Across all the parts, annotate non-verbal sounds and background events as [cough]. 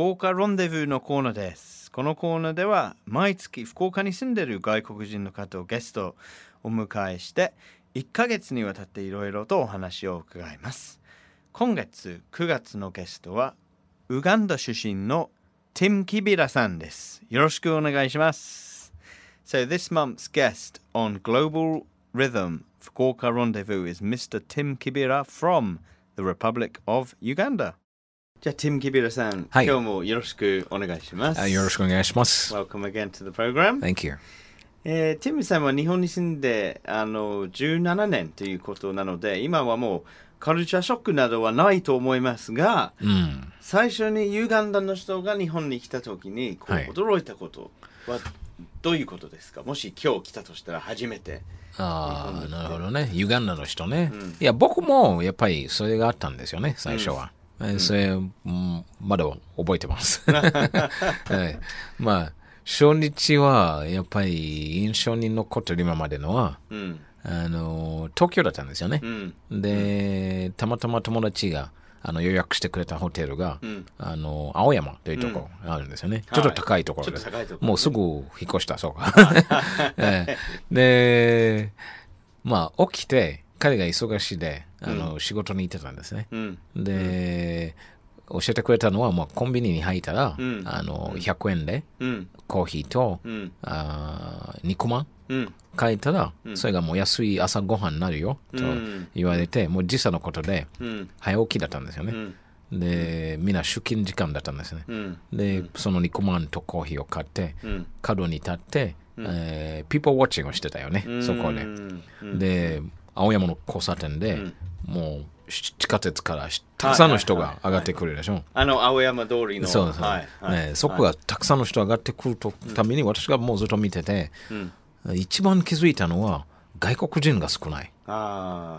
福岡ロンデブーのコーナーです。このコーナーでは毎月福岡に住んでいる外国人の方をゲストをお迎えして1ヶ月にわたっていろいろとお話を伺います。今月9月のゲストはウガンダ出身のティム・キビラさんです。よろしくお願いします。So this month's guest on Global Rhythm Fukuoka Rendezvous is Mr. Tim Kibira from the Republic of Uganda. じゃあ、ティム・キビラさん、はい今日もよろしくお願いします。あよろしくお願いします。Welcome again to the program. Thank you. えーティムさんは日本に住んであの17年ということなので、今はもうカルチャーショックなどはないと思いますが、うん。最初にユーガンダの人が日本に来た時にこうはい驚いたことはどういうことですか？もし今日来たとしたら初めて。ああ、なるほどね。ユガンダの人ね。うんいや、僕もやっぱりそれがあったんですよね、最初は。えそれ、うんまだ覚えてます。[laughs] はい、まあ、初日はやっぱり印象に残ってる今までのは、うん。あの、東京だったんですよねう。ん。で、たまたま友達があの予約してくれたホテルが、うん。あの、青山というところあるんですよね。うんちょっと高いところです。もうすぐ引っ越した、そうか。え [laughs] えで、まあ、起きて、彼が忙しいで、あの、仕事に行ってたんですね。うん。で、教えてくれたのは、まあ、コンビニに入ったら、うんあの、100円でうん。コーヒーと、うん。あー肉まんうん。書いたら、うんそれがもう安い朝ごはんになるよ、とうん言われて、もう時差のことで、うん。早起きだったんですよね。うん。で、みんな出勤時間だったんですね。うん。で、その肉まんとコーヒーを買って、うん。角に立って、えー、ピーポーウォッチングをしてたよね、そこで。うん。で、青山の交差点で、うんもうし地下鉄からしたくさんの人が上がってくるでしょ？あの青山通りの。そうそう、はい。はいね、そこがたくさんの人上がってくるとために私がもうずっと見てて、うん。一番気づいたのは外国人が少ない。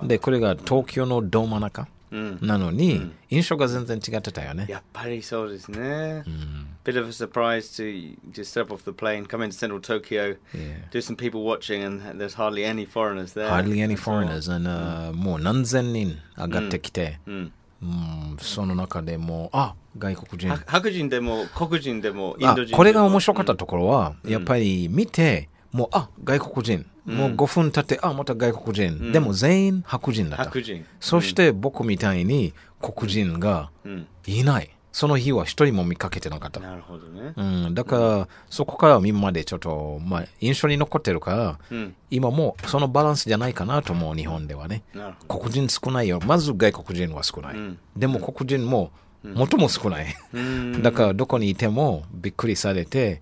で、これが東京のど真ん中うん。なのに、印象が全然違ってたよね。やっぱりそうですね。うん、Bit of a surprise to just step off the plane, come into central Tokyo, Yeah. do some people watching, and there's hardly any foreigners there. Hardly any foreigners. And, uh, もう何千人上がってきて、うん。うん、その中でもう、あ外国人は。白人でも黒人でもインあド人でもこれが面白かったところは、やっぱり見て、もう、あ外国人。もう5分経って、あまた外国人。でも全員白人だった。白人。そして僕みたいに黒人がうん。いない。その日は一人も見かけてなかった。なるほどね。うん、だから、そこから今までちょっと、まあ、印象に残ってるから、うん。今もうそのバランスじゃないかなと思う、日本ではね。黒人少ないよ。まず外国人は少ない。うんでも黒人も、最も少ない。うん。だからどこにいてもびっくりされて、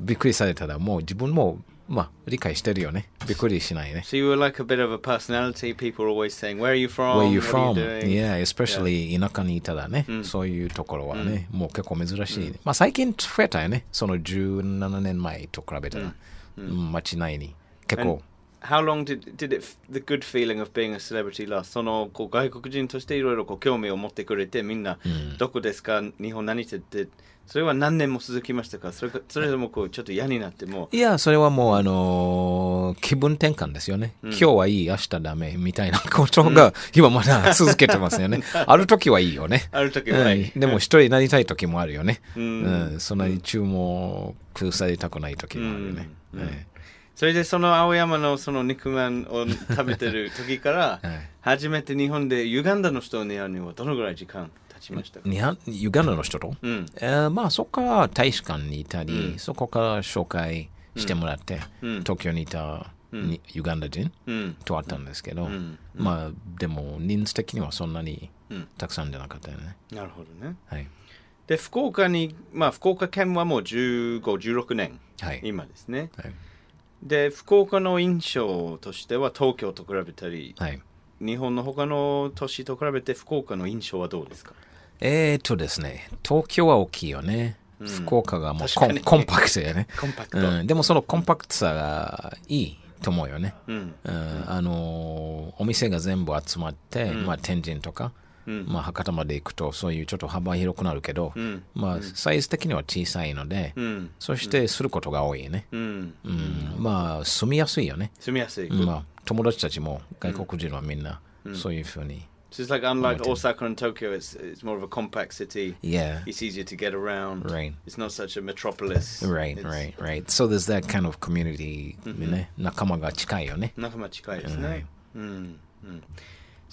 びっくりされたらもう自分も、まあ、理解してるよね。びっくりしないね。So you were like a bit of a personality. People are always saying, "Where are you from? Where from? are you doing?" Yeah, especially 田舎にいたらね、そういうところはね、もう結構珍しい、まあ最近増えたよね。その17年前と比べたら。うん街内に。結構。How long did did it the good feeling of being a celebrity last? そのこう外国人としていろいろこう興味を持ってくれてみんな、どこですか？日本何して？ってそれは何年も続きましたか？それかそれでもこうちょっと嫌になっても。いや、それはもう、あのー気分転換ですよね。今日はいい、明日ダメ、みたいなことが、今まだ続けてますよね。[laughs] ある時はいいよね。ある時はない。うん。でも一人になりたい時もあるよね。ううん。ん、そんなに注目されたくない時もあるよね。うん。はいそれでその青山のその肉まんを食べてる時からはい。初めて日本でユガンダの人に会うにはどのぐらい時間経ちましたか？ユガンダの人と、うん。えーまあそこから大使館にいたり、そこから紹介してもらって、うん。東京にいた、にユガンダ人うん。と会ったんですけど、ん。まあでも人数的にはそんなにうん。たくさんじゃなかったよね。なるほどね。はい。で福岡にまあ福岡県はもう1516年はい。今ですね。はい。で福岡の印象としては東京と比べたりはい、日本の他の都市と比べて福岡の印象はどうですか？えー、っとですね、東京は大きいよね。福岡がもうコン [laughs] コンパクトやね。コンパクト。うん、でもそのコンパクトさがいいと思うよね。うん。うん。あのーお店が全部集まって、まあ、天神とか、うんまあ、博多まで行くとそういうちょっと幅広くなるけど、うんまあ、サイズ的には小さいので、うんそしてすることが多いね。うんうんまあ、住みやすいよね。住みやすい、まあ、友達たちも外国人はみんなそういうふうに So it's like unlike. Osaka and Tokyo, it's it's more of a compact city. Yeah. It's easier to get around. Right. It's not such a metropolis. Right, It's- right, right. So there's that kind of community でね、仲間が近いよね。仲間近いですね。はいうんうん。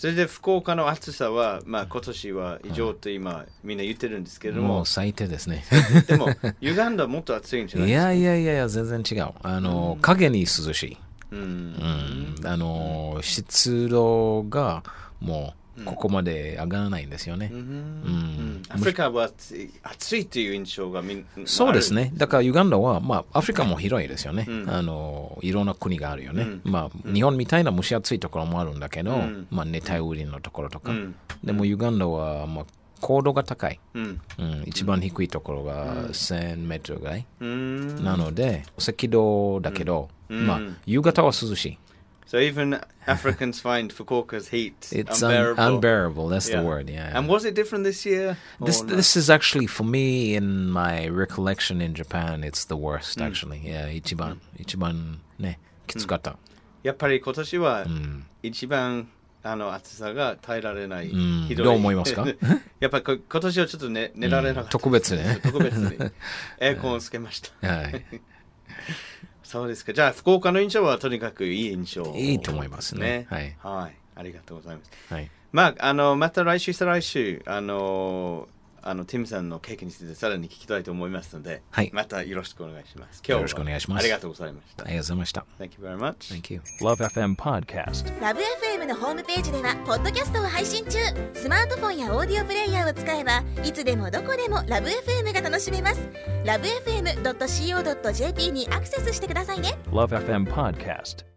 それで福岡の暑さは、まあ今年は異常と今みんな言ってるんですけれどももう、最低ですね。でもユガンダはもっと暑いんじゃないいですか？やいやいやいや、全然違う。あの、影に涼しい。うん。うん。あの、湿度がもうここまで上がらないんですよねう。んんアフリカは暑いという印象がみんそうですね。だからユガンダは、まあ、アフリカも広いですよね。うんあの、いろんな国があるよね。うんまあ、日本みたいな蒸し暑いところもあるんだけど、うんまあ、熱帯雨林のところとか。うんでも、ユガンダは、まあ、高度が高い。うんうん、一番低いところが1000メートルぐらい。うんなので、赤道だけど、うんまあ、夕方は涼しい。So even Africans [laughs] find Fukuoka's heat It's un- unbearable. unbearable. That's Yeah. the word. Yeah. And was it different this year? or This not? this is actually for me in my recollection in Japan. It's the worst actually. Yeah, 一番一番ねきつかった。やっぱり今年はうん。一番あの暑さが耐えられない、んひどいどう思いますかやっぱりこ今年はちょっとね寝られなかった、特別ね特別にエアコンをつけましたはい。 そうですか。じゃあ福岡の印象はとにかくいい印象。いいと思いますね。はい。はい。ありがとうございます。はい。まああのまた来週再来週あのあのティムさんの経験についてさらに聞きたいと思いますので、はいまたよろしくお願いします今日はよろしくお願いしますありがとうございましたありがとうございました。Thank you very much Thank you. Love FM Podcast. ラブ f m のホームページではポッドキャストを配信中スマートフォンやオーディオプレイヤーを使えばいつでもどこでもラブ f m が楽しめますラブ FM.co.jp にアクセスしてくださいね Love FM Podcast.